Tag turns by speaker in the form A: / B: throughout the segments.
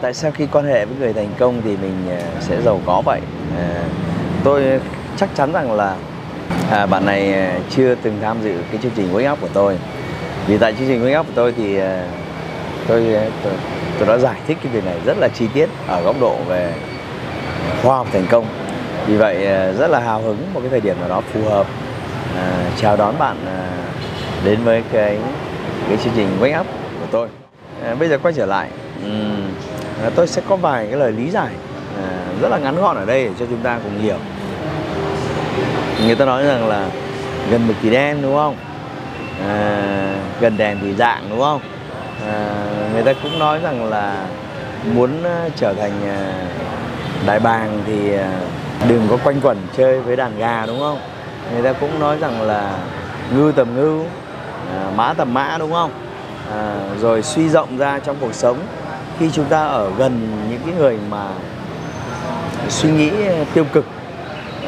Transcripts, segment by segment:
A: Tại sao khi quan hệ với người thành công thì mình ờ, sẽ giàu có vậy? À, tôi chắc chắn rằng là à, bạn này ờ, chưa từng tham dự cái chương trình Wake Up của tôi. Vì tại chương trình Wake Up của tôi thì à, tôi, tôi tôi đã giải thích cái việc này rất là chi tiết ở góc độ về khoa học thành công. Vì vậy rất là hào hứng một cái thời điểm nào đó phù hợp à, chào đón bạn à, đến với cái cái chương trình Wake Up của tôi. À, bây giờ quay trở lại. Uhm, à, tôi sẽ có vài cái lời lý giải à, rất là ngắn gọn ở đây để cho chúng ta cùng hiểu. Người ta nói rằng là gần mực thì đen đúng không? À, gần đèn thì dạng đúng không? À, người ta cũng nói rằng là muốn trở thành đại bàng thì đừng có quanh quẩn chơi với đàn gà đúng không? Người ta cũng nói rằng là ngư tầm ngư mã tầm mã đúng không? À, rồi suy rộng ra trong cuộc sống khi chúng ta ở gần những cái người mà suy nghĩ tiêu cực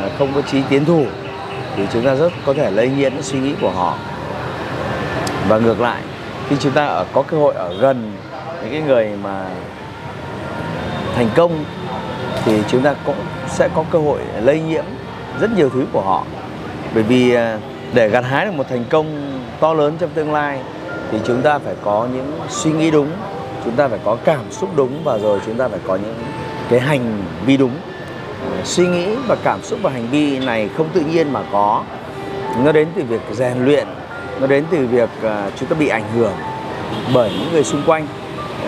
A: à, không có trí tiến thủ, thì chúng ta rất có thể lây nhiễm suy nghĩ của họ. Và ngược lại, khi chúng ta ở, có cơ hội ở gần những cái người mà thành công, thì chúng ta cũng sẽ có cơ hội lây nhiễm rất nhiều thứ của họ. Bởi vì à, để gặt hái được một thành công to lớn trong tương lai, thì chúng ta phải có những suy nghĩ đúng chúng ta phải có cảm xúc đúng và rồi chúng ta phải có những cái hành vi đúng. Ờ, suy nghĩ và cảm xúc và hành vi này không tự nhiên mà có. Nó đến từ việc rèn luyện, nó đến từ việc ờ, chúng ta bị ảnh hưởng bởi những người xung quanh.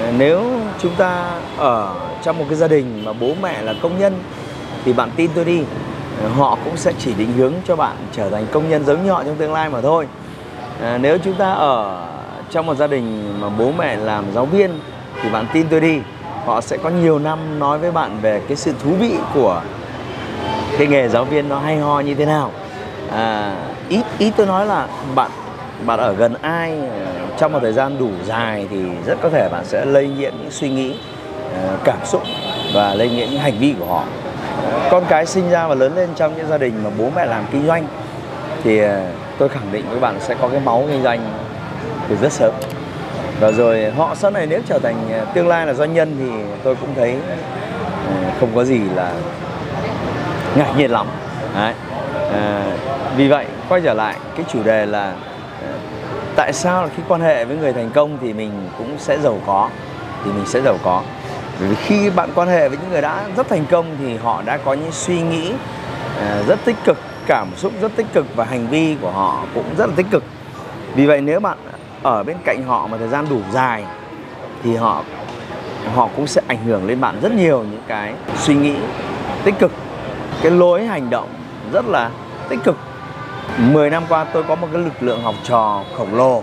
A: Ờ, nếu chúng ta ở trong một cái gia đình mà bố mẹ là công nhân thì bạn tin tôi đi họ cũng sẽ chỉ định hướng cho bạn trở thành công nhân giống như họ trong tương lai mà thôi. Nếu chúng ta ở trong một gia đình mà bố mẹ làm giáo viên thì bạn tin tôi đi họ sẽ có nhiều năm nói với bạn về cái sự thú vị của cái nghề giáo viên nó hay ho như thế nào. À, ý ý tôi nói là bạn bạn ở gần ai trong một thời gian đủ dài thì rất có thể bạn sẽ lây nhiễm những suy nghĩ à, cảm xúc và lây nhiễm những hành vi của họ. Con cái sinh ra và lớn lên trong những gia đình mà bố mẹ làm kinh doanh thì à, tôi khẳng định với bạn sẽ có cái máu kinh doanh từ rất sớm và rồi họ sau này nếu trở thành ờ, tương lai là doanh nhân thì tôi cũng thấy ờ, không có gì là ngạc nhiên lắm. Đấy. À, vì vậy quay trở lại cái chủ đề là tại sao khi quan hệ với người thành công thì mình cũng sẽ giàu có thì mình sẽ giàu có. Bởi vì khi bạn quan hệ với những người đã rất thành công thì họ đã có những suy nghĩ rất tích cực cảm xúc rất tích cực và hành vi của họ cũng rất là tích cực. Vì vậy nếu bạn ở bên cạnh họ mà thời gian đủ dài thì họ họ cũng sẽ ảnh hưởng lên bạn rất nhiều những cái suy nghĩ tích cực. Cái lối hành động rất là tích cực. 10 năm qua tôi có một cái lực lượng học trò khổng lồ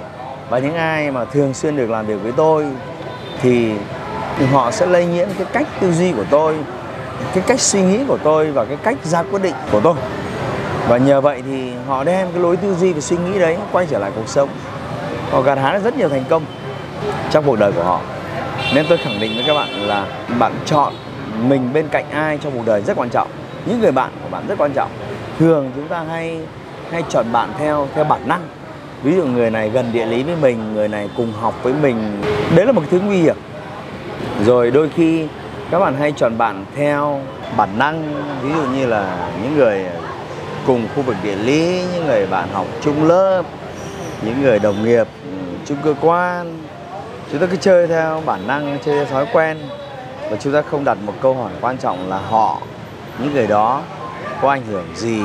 A: và những ai mà thường xuyên được làm việc với tôi thì họ sẽ lây nhiễm cái cách tư duy của tôi, cái cách suy nghĩ của tôi và cái cách ra quyết định của tôi. Và nhờ vậy thì họ đem cái lối tư duy và suy nghĩ đấy quay trở lại cuộc sống họ gặt hái rất nhiều thành công trong cuộc đời của họ. Nên tôi khẳng định với các bạn là bạn chọn mình bên cạnh ai trong cuộc đời rất quan trọng. Những người bạn của bạn rất quan trọng. Thường chúng ta hay hay chọn bạn theo theo bản năng. Ví dụ người này gần địa lý với mình, người này cùng học với mình. Đấy là một thứ nguy hiểm. Rồi đôi khi các bạn hay chọn bạn theo bản năng. Ví dụ như là những người cùng khu vực địa lý, những người bạn học chung lớp những người đồng nghiệp ừ, chung cơ quan. Chúng ta cứ chơi theo bản năng chơi theo thói quen. Và chúng ta không đặt một câu hỏi quan trọng là họ những người đó có ảnh hưởng gì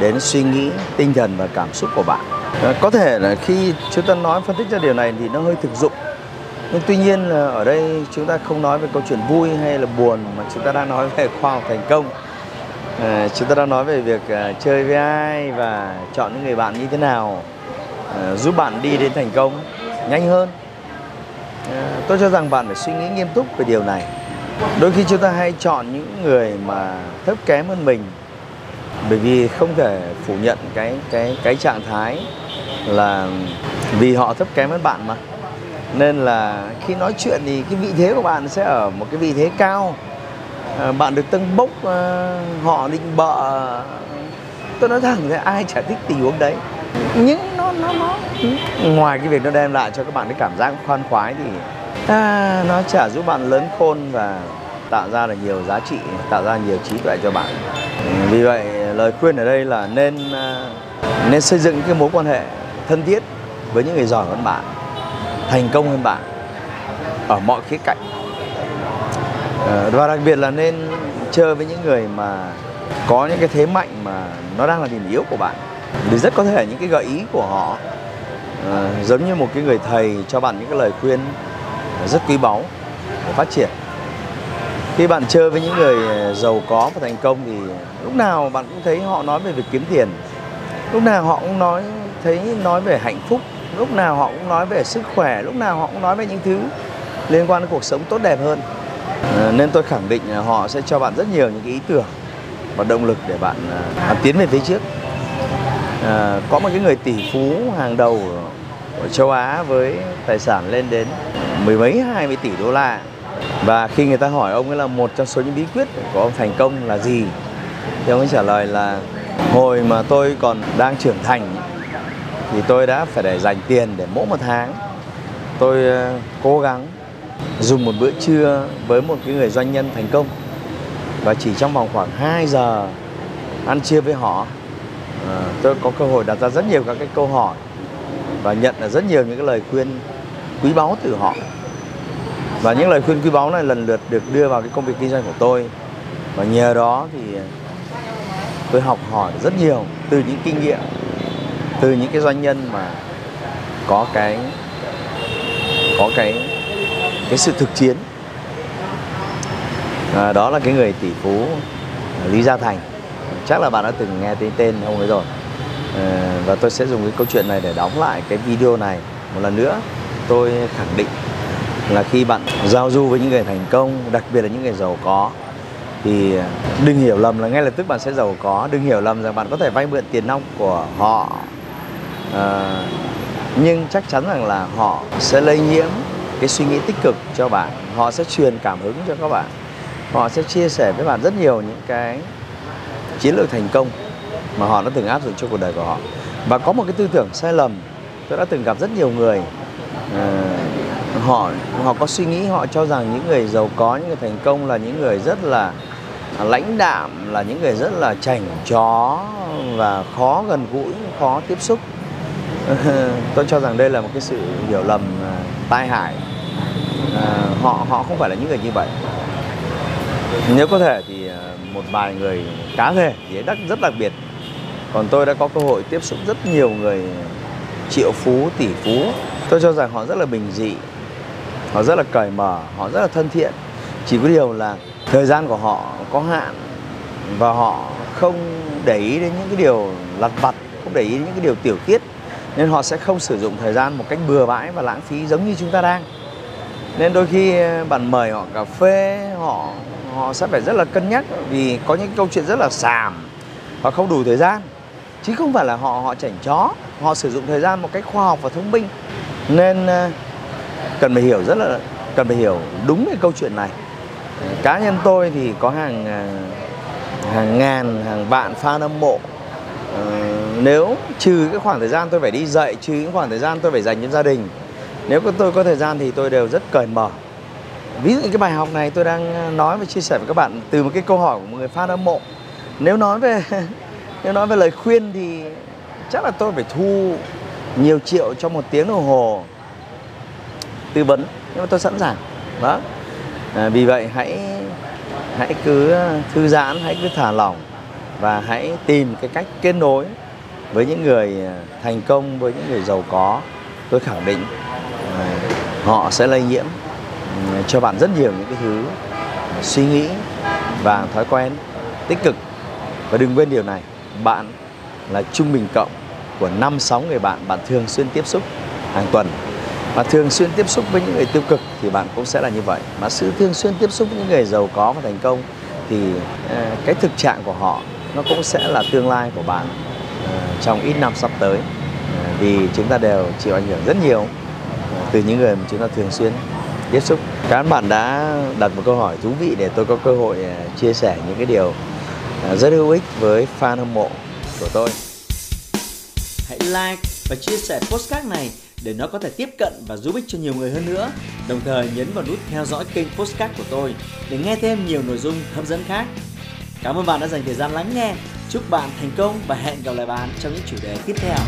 A: đến suy nghĩ tinh thần và cảm xúc của bạn? Ờ, có thể là khi chúng ta nói phân tích ra điều này thì nó hơi thực dụng. Nhưng tuy nhiên là ở đây chúng ta không nói về câu chuyện vui hay là buồn mà chúng ta đang nói về khoa học thành công. À, chúng ta đang nói về việc uh, chơi với ai và chọn những người bạn như thế nào. Ờ, giúp bạn đi đến thành công nhanh hơn. Ờ, tôi cho rằng bạn phải suy nghĩ nghiêm túc về điều này. Đôi khi chúng ta hay chọn những người mà thấp kém hơn mình bởi vì không thể phủ nhận cái cái cái trạng thái là vì họ thấp kém hơn bạn mà. Nên là khi nói chuyện thì cái vị thế của bạn sẽ ở một cái vị thế cao. À, bạn được tâng bốc à, họ định bợ. Tôi nói thẳng là ai chả thích tình huống đấy nhưng nó nó nó. Ngoài cái việc nó đem lại cho các bạn cái cảm giác khoan khoái thì à, nó chả giúp bạn lớn khôn và tạo ra được nhiều giá trị tạo ra nhiều trí tuệ cho bạn. Vì vậy lời khuyên ở đây là nên à, nên xây dựng cái mối quan hệ thân thiết với những người giỏi hơn bạn thành công hơn bạn ở mọi khía cạnh. Ờ, và đặc biệt là nên chơi với những người mà có những cái thế mạnh mà nó đang là điểm yếu của bạn vì rất có thể những cái gợi ý của họ. Uh, giống như một cái người thầy cho bạn những cái lời khuyên rất quý báu để phát triển. Khi bạn chơi với những người giàu có và thành công thì lúc nào bạn cũng thấy họ nói về việc kiếm tiền. Lúc nào họ cũng nói thấy nói về hạnh phúc. Lúc nào họ cũng nói về sức khỏe. Lúc nào họ cũng nói về những thứ liên quan đến cuộc sống tốt đẹp hơn. À, nên tôi khẳng định là họ sẽ cho bạn rất nhiều những cái ý tưởng và động lực để bạn à, tiến về phía trước à, có một cái người tỷ phú hàng đầu ở châu Á với tài sản lên đến mười mấy hai mươi tỷ đô la. Và khi người ta hỏi ông ấy là một trong số những bí quyết của ông thành công là gì thì ông ấy trả lời là hồi mà tôi còn đang trưởng thành thì tôi đã phải để dành tiền để mỗi một tháng tôi ờ, cố gắng dùng một bữa trưa với một cái người doanh nhân thành công. Và chỉ trong vòng khoảng 2 giờ ăn trưa với họ à, tôi có cơ hội đặt ra rất nhiều các cái câu hỏi và nhận được rất nhiều những cái lời khuyên quý báu từ họ. Và những lời khuyên quý báu này lần lượt được đưa vào cái công việc kinh doanh của tôi. Và nhờ đó thì tôi học hỏi rất nhiều từ những kinh nghiệm từ những cái doanh nhân mà có cái có cái cái sự thực chiến. À, đó là cái người tỷ phú Lý Gia Thành chắc là bạn đã từng nghe tên tên ông ấy rồi. Ờ, và tôi sẽ dùng cái câu chuyện này để đóng lại cái video này một lần nữa. Tôi khẳng định là khi bạn giao du với những người thành công đặc biệt là những người giàu có thì đừng hiểu lầm là ngay lập tức bạn sẽ giàu có. Đừng hiểu lầm rằng bạn có thể vay mượn tiền nong của họ. À, nhưng chắc chắn rằng là họ sẽ lây nhiễm cái suy nghĩ tích cực cho bạn. Họ sẽ truyền cảm hứng cho các bạn. Họ sẽ chia sẻ với bạn rất nhiều những cái chiến lược thành công mà họ đã từng áp dụng cho cuộc đời của họ. Và có một cái tư tưởng sai lầm tôi đã từng gặp rất nhiều người uh, họ họ có suy nghĩ họ cho rằng những người giàu có những người thành công là những người rất là lãnh đạm là những người rất là chảnh chó và khó gần gũi khó tiếp xúc. Tôi cho rằng đây là một cái sự hiểu lầm ờ, tai hại. Uh, họ họ không phải là những người như vậy nếu có thể thì ờ, một vài người cá thể thì rất rất đặc biệt. Còn tôi đã có cơ hội tiếp xúc rất nhiều người triệu phú, tỷ phú. Tôi cho rằng họ rất là bình dị, họ rất là cởi mở, họ rất là thân thiện. Chỉ có điều là thời gian của họ có hạn và họ không để ý đến những cái điều lặt vặt, không để ý đến những cái điều tiểu tiết. Nên họ sẽ không sử dụng thời gian một cách bừa bãi và lãng phí giống như chúng ta đang. Nên đôi khi ờ, bạn mời họ cà phê, họ họ sẽ phải rất là cân nhắc vì có những câu chuyện rất là xàm và không đủ thời gian. Chứ không phải là họ họ chảnh chó họ sử dụng thời gian một cách khoa học và thông minh. Nên ờ, cần phải hiểu rất là cần phải hiểu đúng cái câu chuyện này. Cá nhân tôi thì có hàng ờ, hàng ngàn hàng vạn fan hâm mộ. Ờ, nếu trừ cái khoảng thời gian tôi phải đi dạy trừ những khoảng thời gian tôi phải dành cho gia đình nếu tôi có thời gian thì tôi đều rất cởi mở ví dụ cái bài học này tôi đang ờ, nói và chia sẻ với các bạn từ một cái câu hỏi của một người fan hâm mộ. Nếu nói về nếu nói về lời khuyên thì chắc là tôi phải thu nhiều triệu cho một tiếng đồng hồ tư vấn nhưng mà tôi sẵn sàng. Đó à, vì vậy hãy hãy cứ ờ, thư giãn hãy cứ thả lỏng và hãy tìm cái cách kết nối với những người ờ, thành công với những người giàu có. Tôi khẳng định à, họ sẽ lây nhiễm cho bạn rất nhiều những cái thứ suy nghĩ và thói quen tích cực. Và đừng quên điều này, bạn là trung bình cộng của năm, sáu người bạn bạn thường xuyên tiếp xúc hàng tuần. Mà thường xuyên tiếp xúc với những người tiêu cực thì bạn cũng sẽ là như vậy. Mà sự thường xuyên tiếp xúc với những người giàu có và thành công thì ờ, cái thực trạng của họ nó cũng sẽ là tương lai của bạn ờ, trong ít năm sắp tới. Ờ, vì chúng ta đều chịu ảnh hưởng rất nhiều từ những người mà chúng ta thường xuyên tiếp xúc. Các bạn đã đặt một câu hỏi thú vị để tôi có cơ hội à, chia sẻ những cái điều à, rất hữu ích với fan hâm mộ của tôi.
B: Hãy like và chia sẻ postcard này để nó có thể tiếp cận và giúp ích cho nhiều người hơn nữa. Đồng thời nhấn vào nút theo dõi kênh postcard của tôi để nghe thêm nhiều nội dung hấp dẫn khác. Cảm ơn bạn đã dành thời gian lắng nghe. Chúc bạn thành công và hẹn gặp lại bạn trong những chủ đề tiếp theo.